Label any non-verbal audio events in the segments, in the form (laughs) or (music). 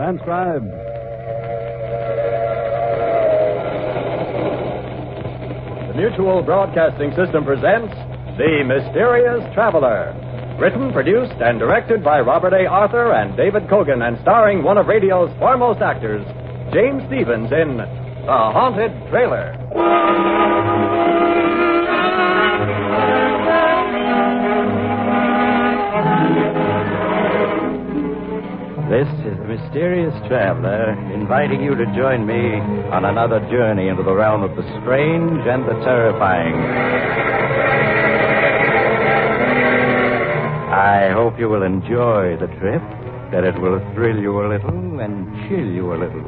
Transcribed. The Mutual Broadcasting System presents The Mysterious Traveler. Written, produced, and directed by Robert A. Arthur and David Kogan, and starring one of radio's foremost actors, James Stevens, in The Haunted Trailer. Mysterious Traveler inviting you to join me on another journey into the realm of the strange and the terrifying. I hope you will enjoy the trip, that it will thrill you a little and chill you a little.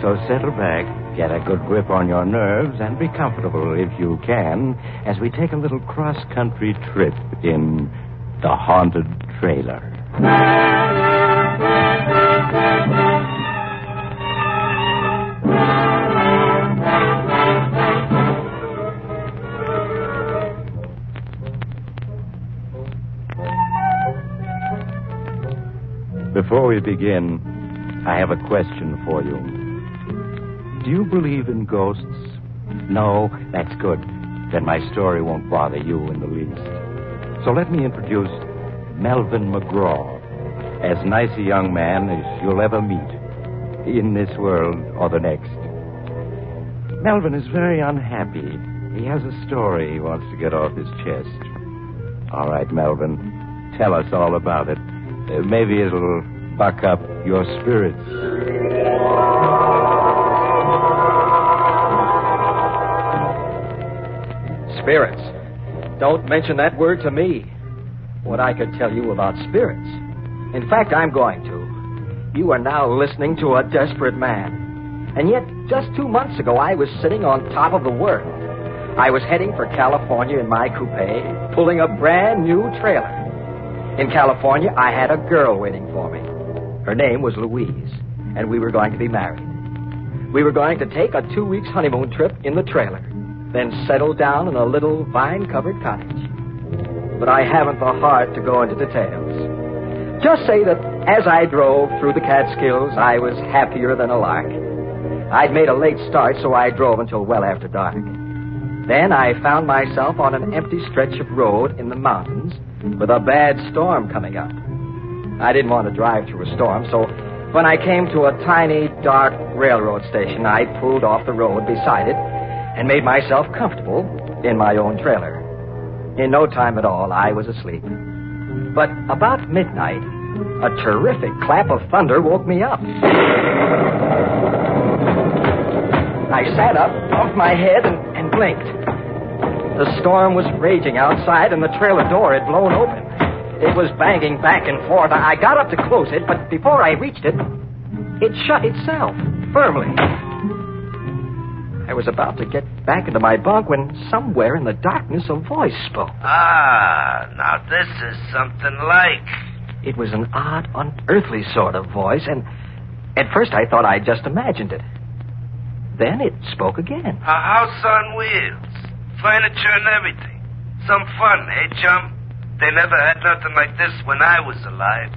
So settle back, get a good grip on your nerves, and be comfortable if you can as we take a little cross country trip in the Haunted Trailer. Before we begin, I have a question for you. Do you believe in ghosts? No, that's good. Then my story won't bother you in the least. So let me introduce Melvin McGraw, as nice a young man as you'll ever meet, in this world or the next. Melvin is very unhappy. He has a story he wants to get off his chest. All right, Melvin, tell us all about it. Uh, maybe it'll buck up your spirits. Spirits. Don't mention that word to me. What I could tell you about spirits. In fact, I'm going to. You are now listening to a desperate man. And yet, just two months ago, I was sitting on top of the world. I was heading for California in my coupe, pulling a brand new trailer. In California, I had a girl waiting for me. Her name was Louise, and we were going to be married. We were going to take a two weeks honeymoon trip in the trailer, then settle down in a little vine covered cottage. But I haven't the heart to go into details. Just say that as I drove through the Catskills, I was happier than a lark. I'd made a late start, so I drove until well after dark. Then I found myself on an empty stretch of road in the mountains with a bad storm coming up. I didn't want to drive through a storm, so when I came to a tiny, dark railroad station, I pulled off the road beside it and made myself comfortable in my own trailer. In no time at all, I was asleep. But about midnight, a terrific clap of thunder woke me up. I sat up, bumped my head, and, and blinked. The storm was raging outside, and the trailer door had blown open. It was banging back and forth. I got up to close it, but before I reached it, it shut itself firmly. I was about to get back into my bunk when somewhere in the darkness a voice spoke. Ah, now this is something like. It was an odd, unearthly sort of voice, and at first I thought I'd just imagined it. Then it spoke again. A house on wheels, furniture and everything. Some fun, eh, chum? They never had nothing like this when I was alive.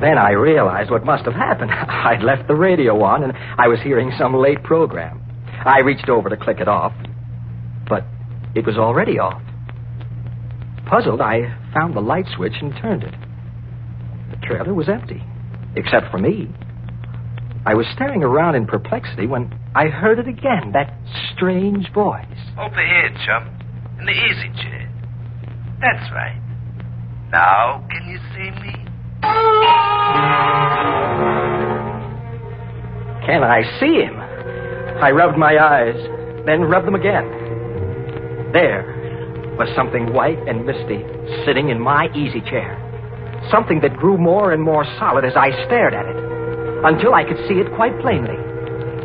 Then I realized what must have happened. (laughs) I'd left the radio on, and I was hearing some late program. I reached over to click it off, but it was already off. Puzzled, I found the light switch and turned it. The trailer was empty, except for me. I was staring around in perplexity when I heard it again, that strange voice. Over here, chum. In the easy chair. That's right. Now, can you see me? Can I see him? I rubbed my eyes, then rubbed them again. There was something white and misty sitting in my easy chair. Something that grew more and more solid as I stared at it, until I could see it quite plainly.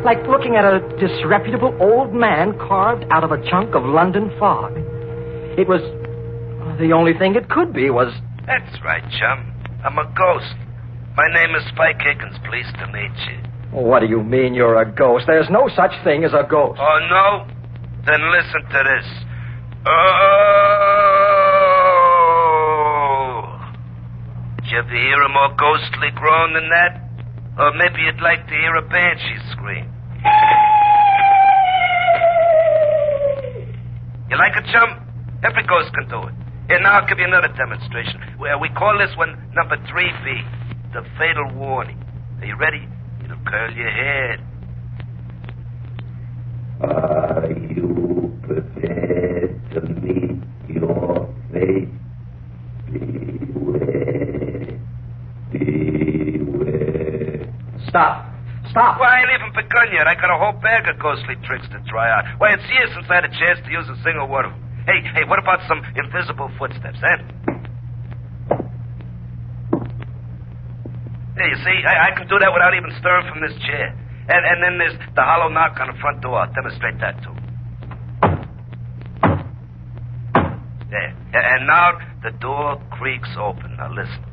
Like looking at a disreputable old man carved out of a chunk of London fog. It was. The only thing it could be was. That's right, chum. I'm a ghost. My name is Spike Higgins. Pleased to meet you. What do you mean you're a ghost? There's no such thing as a ghost. Oh, no? Then listen to this. Oh! Did You ever hear a more ghostly groan than that? Or maybe you'd like to hear a banshee scream. You like it, chum? Every ghost can do it. Here, now I'll give you another demonstration. Well, we call this one number 3B, the fatal warning. Are you ready? It'll curl your head. Are you prepared to meet your fate? Beware. Beware. Stop. Stop. Well, I ain't even begun yet. I got a whole bag of ghostly tricks to try out. Why, it's years since I had a chance to use a single one of them. Hey, hey, what about some invisible footsteps, eh? Hey, you see, I, I can do that without even stirring from this chair. And, and then there's the hollow knock on the front door. I'll demonstrate that, too. There. And now the door creaks open. Now listen.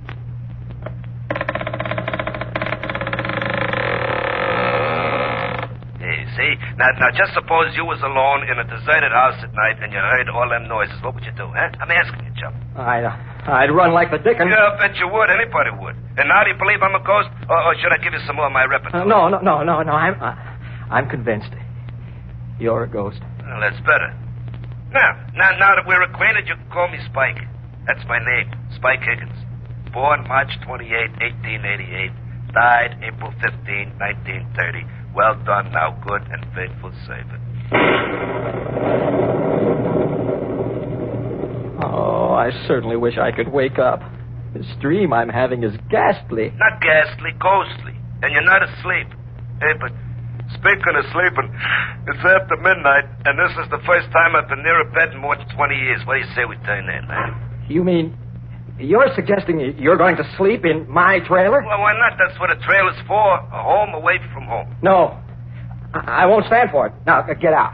There, you see? Now, now, just suppose you was alone in a deserted house at night and you heard all them noises. What would you do, huh? I'm asking you, chum. I'd, I'd run like the dickens. Yeah, I bet you would. Anybody would. And now do you believe I'm a ghost? Or, or should I give you some more of my repertoire? Uh, no, no, no, no, no. I'm, uh, I'm convinced. You're a ghost. Well, that's better. Now, now, now that we're acquainted, you can call me Spike. That's my name, Spike Higgins. Born March 28, 1888. Died April 15, 1930. Well done, now good and faithful servant. Oh, I certainly wish I could wake up. This dream I'm having is ghastly. Not ghastly, ghostly. And you're not asleep. Hey, but speaking of sleeping, it's after midnight, and this is the first time I've been near a bed in more than 20 years. What do you say we turn in, man? You mean you're suggesting you're going to sleep in my trailer? Well, why not? That's what a trailer's for. A home away from home. No. I I won't stand for it. Now, get out.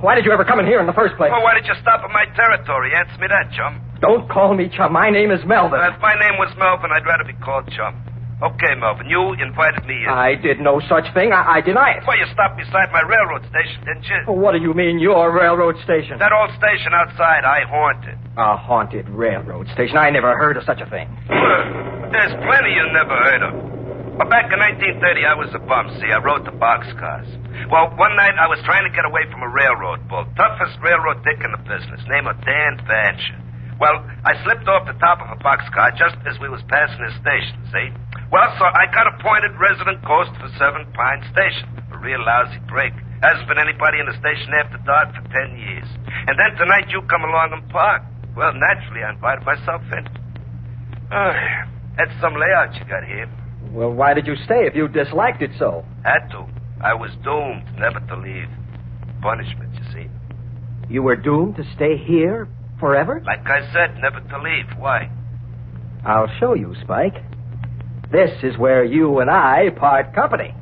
Why did you ever come in here in the first place? Well, why did you stop at my territory? Answer me that, chum. Don't call me chum. My name is Melvin. Well, if my name was Melvin, I'd rather be called chum. Okay, Melvin, you invited me in. I did no such thing. I, I deny it. Well, you stopped beside my railroad station, didn't you? What do you mean, your railroad station? That old station outside, I haunted. A haunted railroad station. I never heard of such a thing. (clears throat) There's plenty you never heard of. Well, back in 1930, I was a bum, see. I rode the boxcars. Well, one night I was trying to get away from a railroad bull. Toughest railroad dick in the business, name of Dan Vancher. Well, I slipped off the top of a boxcar just as we was passing his station, see? Well, so I got appointed resident ghost for Seven Pine Station. A real lousy break. Hasn't been anybody in the station after dark for ten years. And then tonight you come along and park. Well, naturally, I invited myself in. Oh, that's some layout you got here. Well, why did you stay if you disliked it so? Had to. I was doomed never to leave. Punishment, you see. You were doomed to stay here forever? Like I said, never to leave. Why? I'll show you, Spike. This is where you and I part company.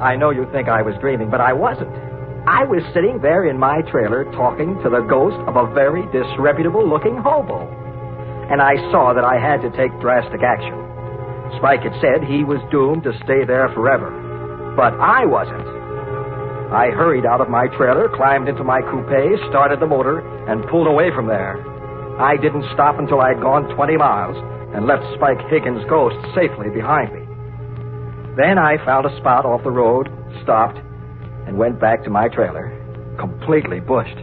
I know you think I was dreaming, but I wasn't. I was sitting there in my trailer talking to the ghost of a very disreputable looking hobo. And I saw that I had to take drastic action. Spike had said he was doomed to stay there forever. But I wasn't. I hurried out of my trailer, climbed into my coupe, started the motor, and pulled away from there. I didn't stop until I'd gone 20 miles and left Spike Higgins' ghost safely behind me. Then I found a spot off the road, stopped, and went back to my trailer, completely bushed.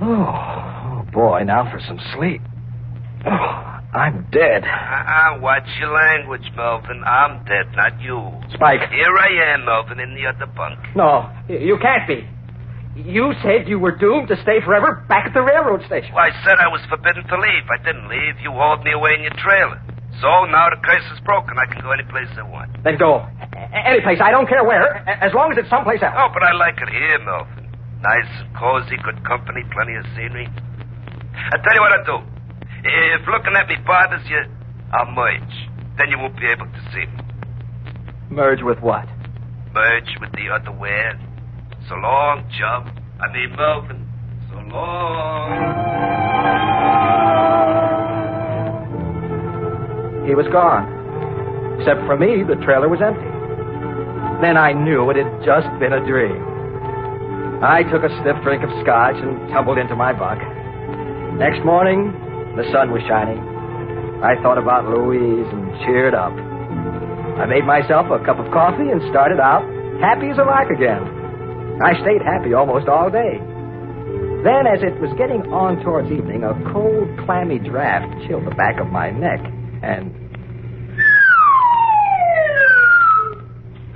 Oh, oh boy, now for some sleep. Oh, I'm dead. Uh-uh, watch your language, Melvin. I'm dead, not you. Spike. Here I am, Melvin, in the other bunk. No, you can't be. You said you were doomed to stay forever back at the railroad station. Well, I said I was forbidden to leave. I didn't leave. You hauled me away in your trailer. So now the curse is broken. I can go any place I want. Then go. Any place. I don't care where, as long as it's someplace else. Oh, but I like it here, Melvin. Nice and cozy, good company, plenty of scenery. I tell you what I'll do. If looking at me bothers you, I'll merge. Then you won't be able to see me. Merge with what? Merge with the other world. So long, chum. I mean, Melvin. So long. He was gone. Except for me, the trailer was empty. Then I knew it had just been a dream. I took a stiff drink of scotch and tumbled into my bunk. Next morning, the sun was shining. I thought about Louise and cheered up. I made myself a cup of coffee and started out happy as a lark again. I stayed happy almost all day. Then, as it was getting on towards evening, a cold, clammy draft chilled the back of my neck, and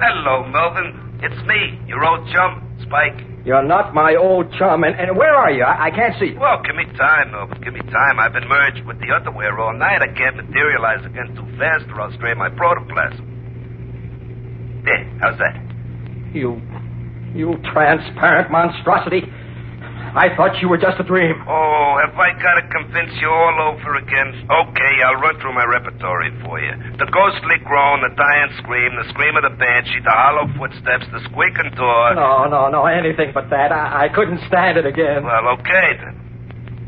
Hello, Melvin. It's me, your old chum, Spike. You're not my old chum. And, and where are you? I, I can't see you. Well, give me time, Melvin. Give me time. I've been merged with the underwear all night. I can't materialize again too fast or I'll strain my protoplasm. There, how's that? You, you transparent monstrosity. I thought you were just a dream. Oh, have I got to convince you all over again? Okay, I'll run through my repertory for you. The ghostly groan, the dying scream, the scream of the banshee, the hollow footsteps, the squeaking door. No, no, no, anything but that. I, I couldn't stand it again. Well, okay then.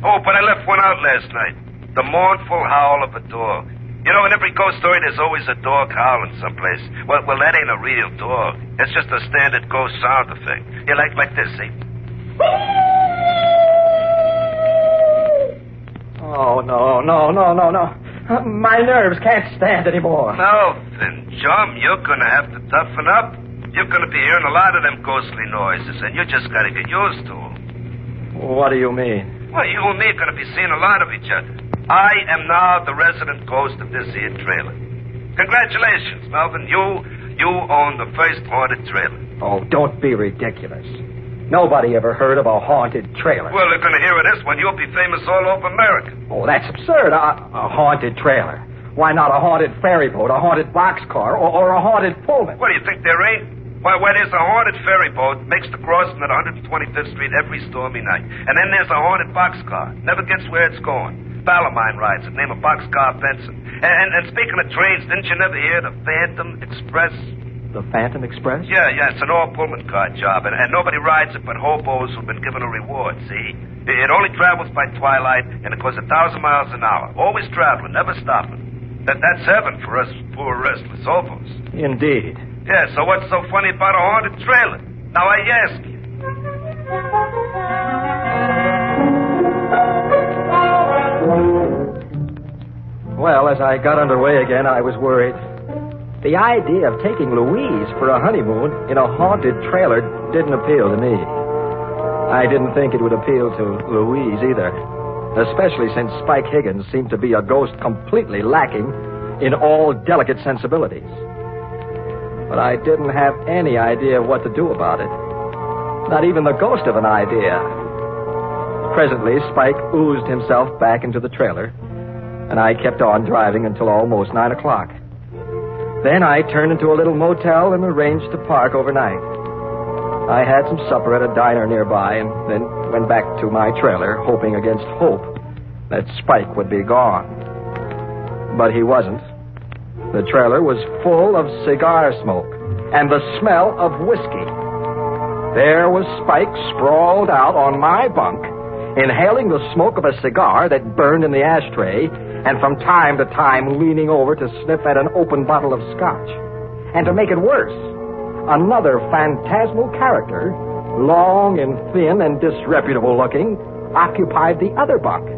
Oh, but I left one out last night. The mournful howl of a dog. You know, in every ghost story, there's always a dog howling someplace. Well, well, that ain't a real dog. It's just a standard ghost sound effect. You like like this, see? Oh, no, no, no, no, no. Uh, My nerves can't stand anymore. Melvin, chum, you're gonna have to toughen up. You're gonna be hearing a lot of them ghostly noises, and you just gotta get used to them. What do you mean? Well, you and me are gonna be seeing a lot of each other. I am now the resident ghost of this here trailer. Congratulations, Melvin. You you own the first haunted trailer. Oh, don't be ridiculous. Nobody ever heard of a haunted trailer. Well, they're gonna hear of this one. You'll be famous all over America. Oh, that's absurd. A, a haunted trailer. Why not a haunted ferry boat, a haunted boxcar, or, or a haunted Pullman? What do you think there ain't? Why, where there's a haunted ferry boat, makes the crossing at 125th Street every stormy night. And then there's a haunted boxcar. Never gets where it's going. Pal of mine rides it, name of Boxcar Benson. And, and, and speaking of trains, didn't you never hear the Phantom Express? The Phantom Express? Yeah, yeah, it's an all Pullman car job, and, and nobody rides it but hobos who've been given a reward, see? It, it only travels by twilight, and it goes a thousand miles an hour. Always traveling, never stopping. That, that's heaven for us poor restless hobos. Indeed. Yeah, so what's so funny about a haunted trailer? Now I ask you. Well, as I got underway again, I was worried. The idea of taking Louise for a honeymoon in a haunted trailer didn't appeal to me. I didn't think it would appeal to Louise either, especially since Spike Higgins seemed to be a ghost completely lacking in all delicate sensibilities. But I didn't have any idea what to do about it. Not even the ghost of an idea. Presently, Spike oozed himself back into the trailer, and I kept on driving until almost nine o'clock. Then I turned into a little motel and arranged to park overnight. I had some supper at a diner nearby and then went back to my trailer, hoping against hope that Spike would be gone. But he wasn't. The trailer was full of cigar smoke and the smell of whiskey. There was Spike sprawled out on my bunk, inhaling the smoke of a cigar that burned in the ashtray, and from time to time leaning over to sniff at an open bottle of scotch. And to make it worse, another phantasmal character, long and thin and disreputable looking, occupied the other bunk.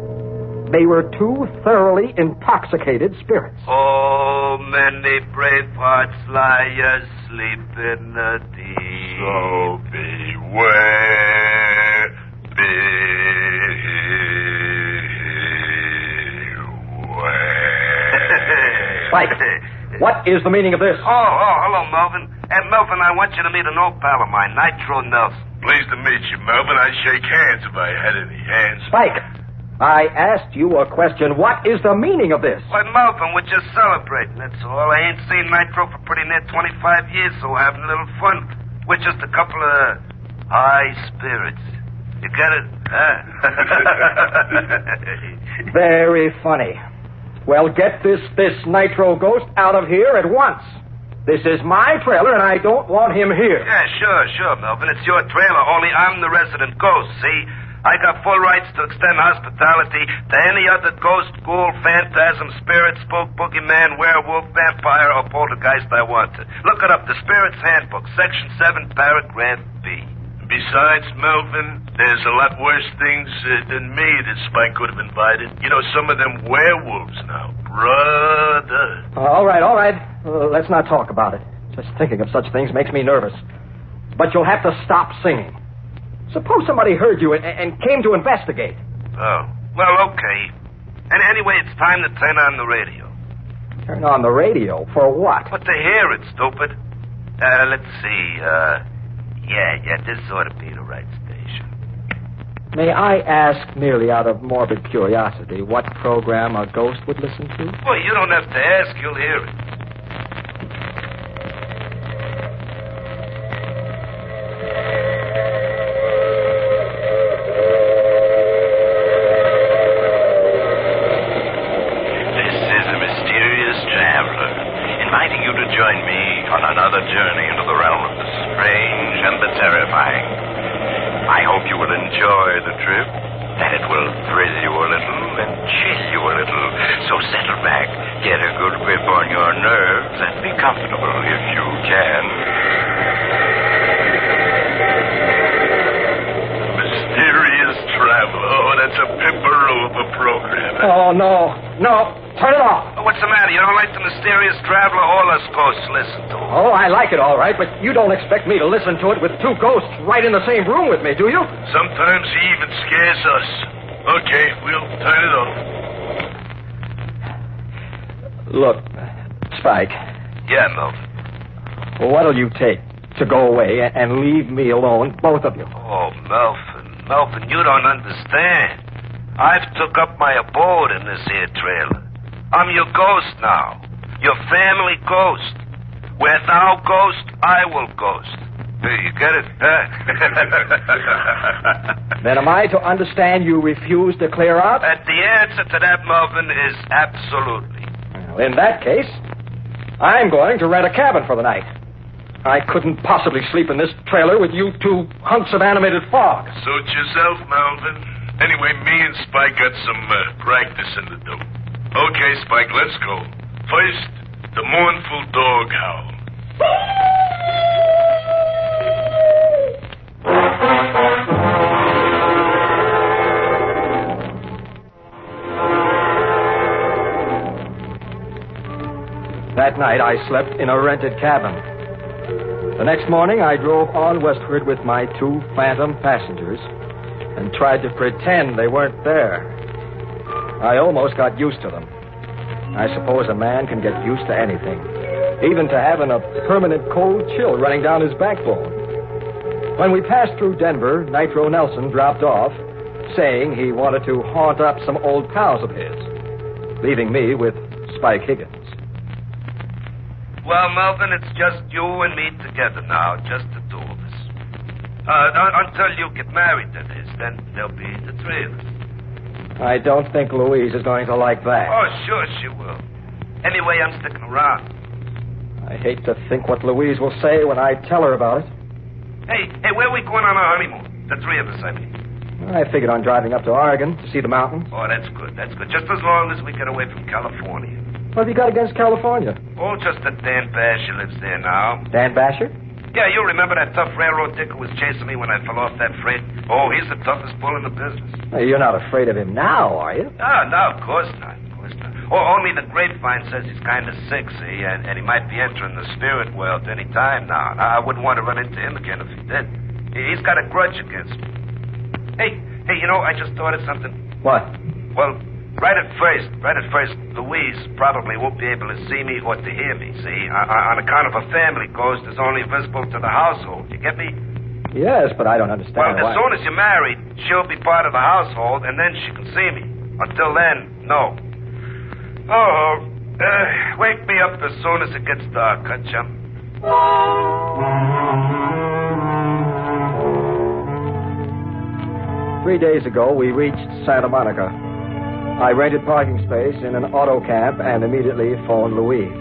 They were two thoroughly intoxicated spirits. Oh, many brave hearts lie asleep in the deep. So beware, Spike, what is the meaning of this? Oh, oh, hello, Melvin. And Melvin, I want you to meet an old pal of mine, Nitro Nelson. Pleased to meet you, Melvin. I'd shake hands if I had any hands. Spike, I asked you a question. What is the meaning of this? Why, Melvin, we're just celebrating, that's all. I ain't seen Nitro for pretty near 25 years, so we're having a little fun. We're just a couple of high spirits. You get it? Huh? (laughs) Very funny. Well, get this this nitro ghost out of here at once. This is my trailer, and I don't want him here. yeah, sure, sure, Melvin. It's your trailer, only I'm the resident ghost, see? I got full rights to extend hospitality to any other ghost, ghoul, phantasm, spirit, spook, boogeyman, werewolf, vampire, or poltergeist I want to. Look it up, the Spirit's Handbook, Section 7, Paragraph B. Besides, Melvin, there's a lot worse things uh, than me that Spike could have invited. You know, some of them werewolves now. Brother. all right, all right. Uh, let's not talk about it. Just thinking of such things makes me nervous. But you'll have to stop singing. Suppose somebody heard you and, and came to investigate. Oh, well, okay. And anyway, it's time to turn on the radio. Turn on the radio for what? But to hear it, stupid. Uh, let's see. Uh, yeah, yeah, this ought to be the right station. May I ask, merely out of morbid curiosity, what program a ghost would listen to? Well, you don't have to ask, you'll hear it. This is a mysterious traveler, inviting you to join me on another journey into the realm of strange and the terrifying. I hope you will enjoy the trip, that it will thrill you a little and chill you a little. So settle back, get a good grip on your nerves, and be comfortable if you can. Mysterious Traveler. Oh, that's a pipperoo of a program. Oh, no. No. Turn it off. What's the matter? You don't like the mysterious traveler all us ghosts listen to? Oh, I like it all right, but you don't expect me to listen to it with two ghosts right in the same room with me, do you? Sometimes he even scares us. Okay, we'll turn it off. Look, Spike, Yeah, Melvin. what'll you take to go away and leave me alone, both of you? Oh, Melvin, Melvin, you don't understand. I've took up my abode in this here trailer. I'm your ghost now. Your family ghost. Where thou ghost, I will ghost. You get it? (laughs) Then am I to understand you refuse to clear out? and the answer to that, Melvin, is absolutely. Well, in that case, I'm going to rent a cabin for the night. I couldn't possibly sleep in this trailer with you two hunks of animated fog. Suit yourself, Melvin. Anyway, me and Spike got some uh, practice in the do. Okay, Spike, let's go. First, the mournful dog howl. That night, I slept in a rented cabin. The next morning, I drove on westward with my two phantom passengers and tried to pretend they weren't there. I almost got used to them. I suppose a man can get used to anything, even to having a permanent cold chill running down his backbone. When we passed through Denver, Nitro Nelson dropped off, saying he wanted to haunt up some old pals of his, leaving me with Spike Higgins. Well, Melvin, it's just you and me together now, just the two of us. Uh, un- until you get married, that is. Then there'll be the three of us. I don't think Louise is going to like that. Oh, sure she will. Anyway, I'm sticking around. I hate to think what Louise will say when I tell her about it. Hey, hey, where are we going on our honeymoon? The three of us, I mean. I figured on driving up to Oregon to see the mountains. Oh, that's good, that's good. Just as long as we get away from California. What have you got against California? Oh, just that Dan Basher lives there now. Dan Basher? Yeah, you remember that tough railroad dick who was chasing me when I fell off that freight? Oh, he's the toughest bull in the business. Hey, you're not afraid of him now, are you? Ah, no, of course not. Of course not. Oh, only the grapevine says he's kind of sick, see, and, and he might be entering the spirit world any time now. I wouldn't want to run into him again if he did. He's got a grudge against me. Hey, hey, you know, I just thought of something. What? Well, right at first, right at first, Louise probably won't be able to see me or to hear me, see? On, on account of a family ghost is only visible to the household. You get me? Yes, but I don't understand Well, why. as soon as you're married, she'll be part of the household, and then she can see me. Until then, no. Oh, uh, wake me up as soon as it gets dark, huh, chum? Three days ago, we reached Santa Monica. I rented parking space in an auto camp and immediately phoned Louise.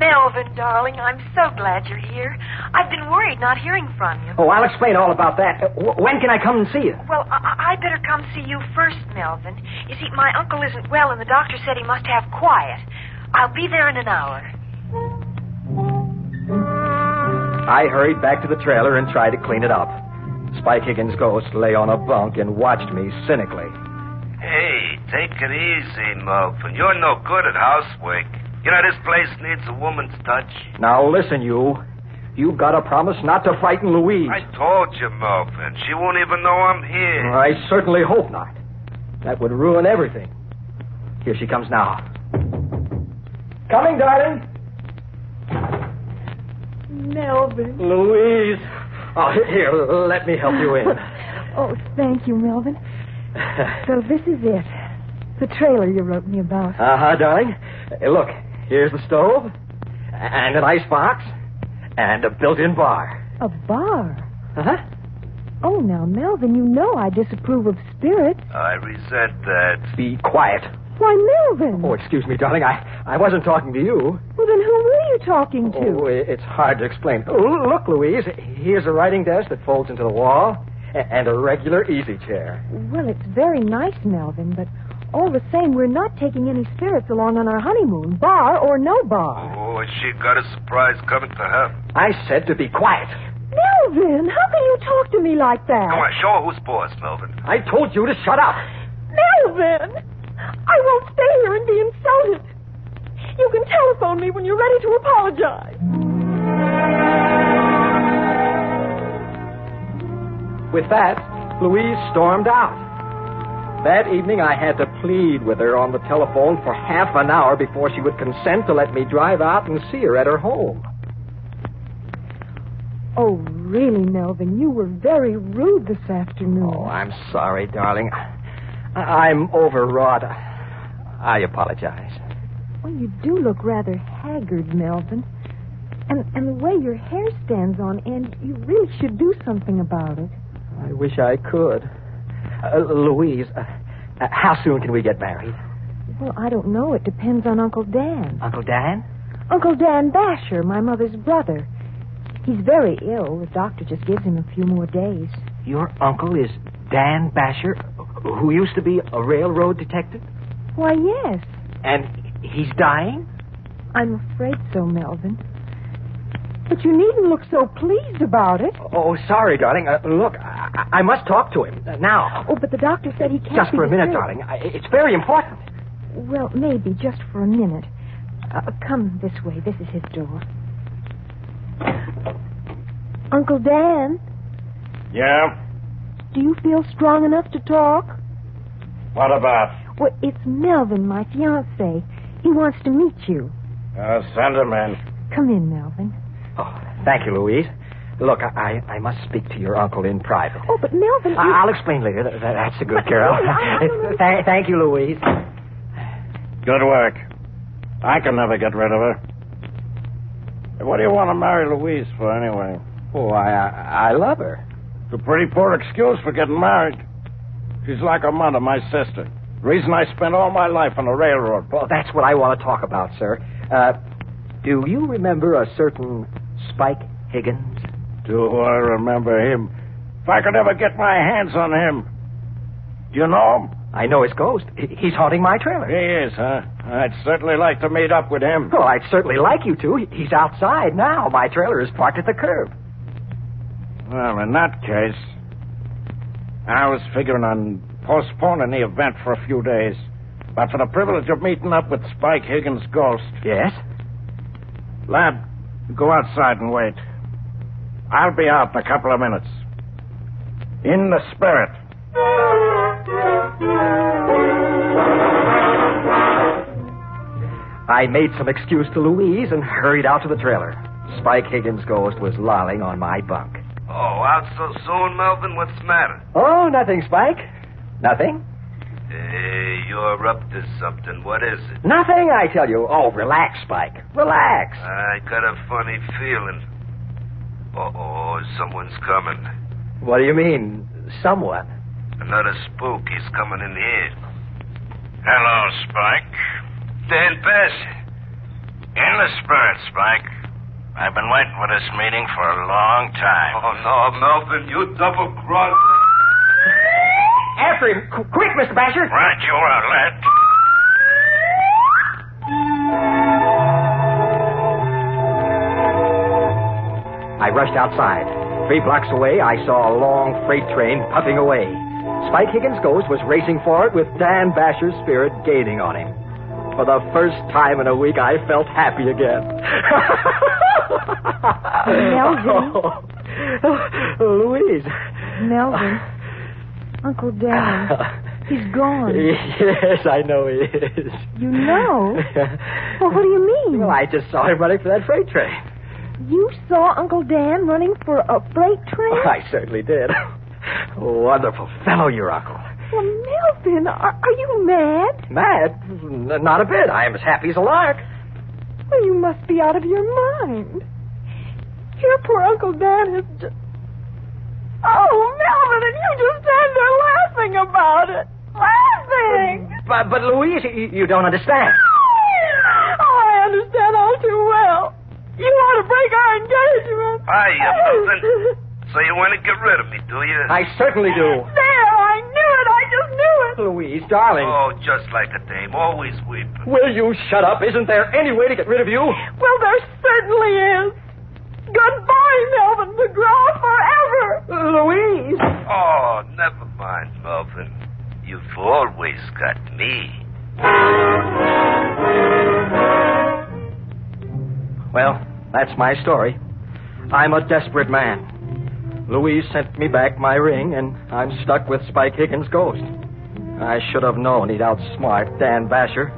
Melvin, darling, I'm so glad you're here. I've been worried not hearing from you. Oh, I'll explain all about that. Uh, w- when can I come and see you? Well, I- I'd better come see you first, Melvin. You see, my uncle isn't well, and the doctor said he must have quiet. I'll be there in an hour. I hurried back to the trailer and tried to clean it up. Spike Higgins' ghost lay on a bunk and watched me cynically. Hey, take it easy, Melvin. You're no good at housework. You know, this place needs a woman's touch. Now listen, you. You've got to promise not to frighten Louise. I told you, Melvin. She won't even know I'm here. I certainly hope not. That would ruin everything. Here she comes now. Coming, darling. Melvin. Louise. Oh, here, let me help you in. (laughs) oh, thank you, Melvin. (laughs) So this is it. The trailer you wrote me about. Uh huh, darling. Look, here's the stove, and an ice box, and a built in bar. A bar? Uh huh. Oh, now, Melvin, you know I disapprove of spirits. I resent that. Be quiet. Why, Melvin. Oh, excuse me, darling. I, I wasn't talking to you. Well, then who were you talking to? Oh, it's hard to explain. Oh, look, Louise. Here's a writing desk that folds into the wall, (laughs) and a regular easy chair. Well, it's very nice, Melvin, but all the same, we're not taking any spirits along on our honeymoon, bar or no bar. Oh, she got a surprise coming to her. I said to be quiet. Melvin, how can you talk to me like that? Come on, show her who's boss, Melvin. I told you to shut up. Melvin! I won't stay here and be insulted. You can telephone me when you're ready to apologize. With that, Louise stormed out. That evening, I had to plead with her on the telephone for half an hour before she would consent to let me drive out and see her at her home. Oh, really, Melvin, you were very rude this afternoon. Oh, I'm sorry, darling. I- I'm overwrought. I apologize. Well, you do look rather haggard, Melvin. And, and the way your hair stands on end, you really should do something about it. I wish I could. Uh, Louise, uh, uh, how soon can we get married? Well, I don't know. It depends on Uncle Dan. Uncle Dan? Uncle Dan Basher, my mother's brother. He's very ill. The doctor just gives him a few more days. Your uncle is Dan Basher, who used to be a railroad detective? Why, yes. And he's dying? I'm afraid so, Melvin. But you needn't look so pleased about it. Oh, sorry, darling. Uh, look, I-, I must talk to him uh, now. Oh, but the doctor said he can't. Just be for a minute, disturbed. darling. I- It's very important. Well, maybe just for a minute. Uh, come this way. This is his door. Uncle Dan, Yeah? do you feel strong enough to talk? What about? Well, it's Melvin, my fiance. He wants to meet you. Uh, send him in. Come in, Melvin. Oh, thank you, Louise. Look, I, I I must speak to your uncle in private. Oh, but Melvin, you... I'll explain later. That- that- That's a good girl. Oh, I- I- Th- thank you, Louise. Good work. I can never get rid of her. What do you want to marry Louise for, anyway? Oh, I, I I love her. It's a pretty poor excuse for getting married. She's like a mother, my sister. The Reason I spent all my life on the railroad. Well, that's what I want to talk about, sir. Uh, do you remember a certain Spike Higgins? Do I remember him? If I could ever get my hands on him. Do you know him? I know his ghost. He's haunting my trailer. He is, huh? I'd certainly like to meet up with him. Well, I'd certainly like you to. He's outside now. My trailer is parked at the curb. Well, in that case, I was figuring on postponing the event for a few days. But for the privilege of meeting up with Spike Higgins' ghost. Yes? Lad, go outside and wait. I'll be out in a couple of minutes. In the spirit. I made some excuse to Louise and hurried out to the trailer. Spike Higgins' ghost was lolling on my bunk. Oh, out so soon, Melvin? What's the matter? Oh, nothing, Spike. Nothing. Hey, you're up to something. What is it? Nothing, I tell you. Oh, relax, Spike. Relax. I got a funny feeling. Uh-oh, someone's coming. What do you mean, someone? Another spook. He's coming in here. Hello, Spike. Dan Bash. In the spirit, Spike. I've been waiting for this meeting for a long time. Oh, no, Melvin, you double crossed. After him. Qu- quick, Mr. Basher. Right, you are, lad. I rushed outside. Three blocks away, I saw a long freight train puffing away. Spike Higgins' ghost was racing for it with Dan Basher's spirit gaining on him. For the first time in a week, I felt happy again. Melvin. (laughs) Louise. Melvin. Uncle Dan. He's gone. Yes, I know he is. You know? Well, what do you mean? Well, I just saw him running for that freight train. You saw Uncle Dan running for a freight train? I certainly did. Wonderful fellow, your uncle. Well, Melvin, are, are you mad? Mad? Not a bit. I am as happy as a lark. Well, you must be out of your mind. Your poor Uncle Dan is just. Oh, Melvin, and you just stand there laughing about it. Laughing! But, but Louise, you, you don't understand. Oh, I understand all too well. You want to break our engagement. Hiya, Melvin. So you want to get rid of me, do you? I certainly do. There, I knew it. I just knew it. Louise, darling. Oh, just like a dame, always weeping. Will you shut up? Isn't there any way to get rid of you? Well, there certainly is. Goodbye, Melvin McGraw, forever. Louise! Oh, never mind, Melvin. You've always got me. Well, that's my story. I'm a desperate man. Louise sent me back my ring, and I'm stuck with Spike Higgins' ghost. I should have known he'd outsmart Dan Basher.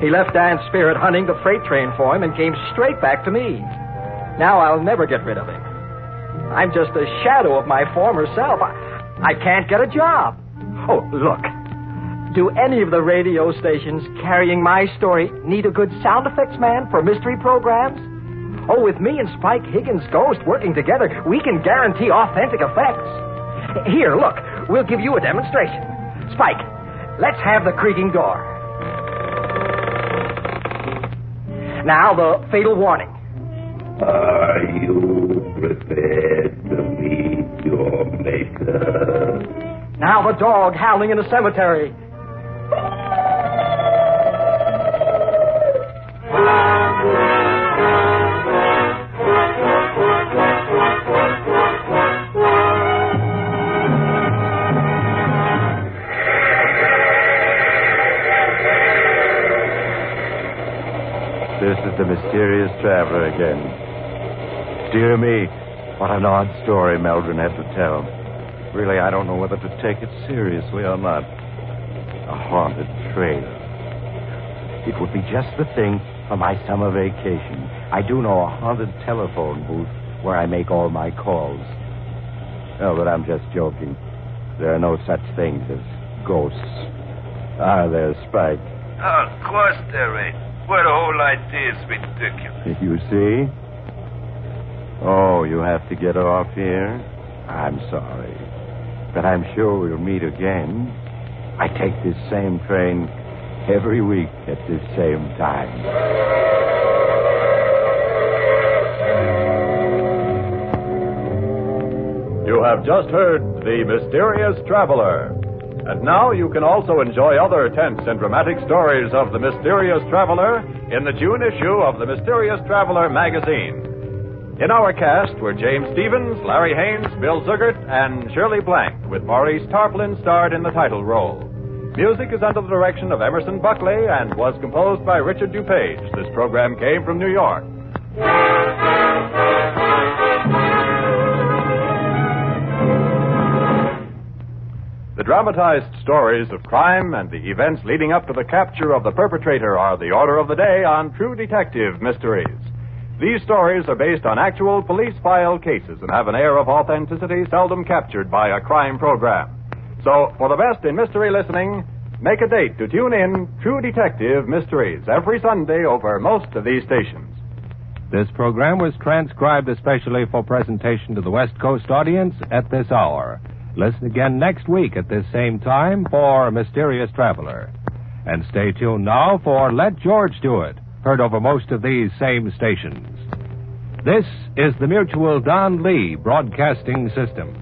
He left Dan's spirit hunting the freight train for him and came straight back to me. Now I'll never get rid of him. I'm just a shadow of my former self. I, I can't get a job. Oh, look. Do any of the radio stations carrying my story need a good sound effects man for mystery programs? Oh, with me and Spike Higgins' ghost working together, we can guarantee authentic effects. Here, look, we'll give you a demonstration. Spike, let's have the creaking door. Now, the fatal warning. Are you prepared to meet your maker? Now, the dog howling in the cemetery. The mysterious traveler again. Dear me, what an odd story Meldrum had to tell. Really, I don't know whether to take it seriously or not. A haunted train. It would be just the thing for my summer vacation. I do know a haunted telephone booth where I make all my calls. Oh, but I'm just joking. There are no such things as ghosts. Ah, are there, Spike? Oh, of course there ain't. Well, the whole idea is ridiculous. You see? Oh, you have to get off here? I'm sorry. But I'm sure we'll meet again. I take this same train every week at this same time. You have just heard The Mysterious Traveler. And now you can also enjoy other tense and dramatic stories of The Mysterious Traveler in the June issue of The Mysterious Traveler magazine. In our cast were James Stevens, Larry Haines, Bill Zuckert, and Shirley Blank, with Maurice Tarplin starred in the title role. Music is under the direction of Emerson Buckley and was composed by Richard DuPage. This program came from New York. The dramatized stories of crime and the events leading up to the capture of the perpetrator are the order of the day on True Detective Mysteries. These stories are based on actual police file cases and have an air of authenticity seldom captured by a crime program. So, for the best in mystery listening, make a date to tune in True Detective Mysteries every Sunday over most of these stations. This program was transcribed especially for presentation to the West Coast audience at this hour. Listen again next week at this same time for Mysterious Traveler. And stay tuned now for Let George Do It, heard over most of these same stations. This is the Mutual Don Lee Broadcasting System.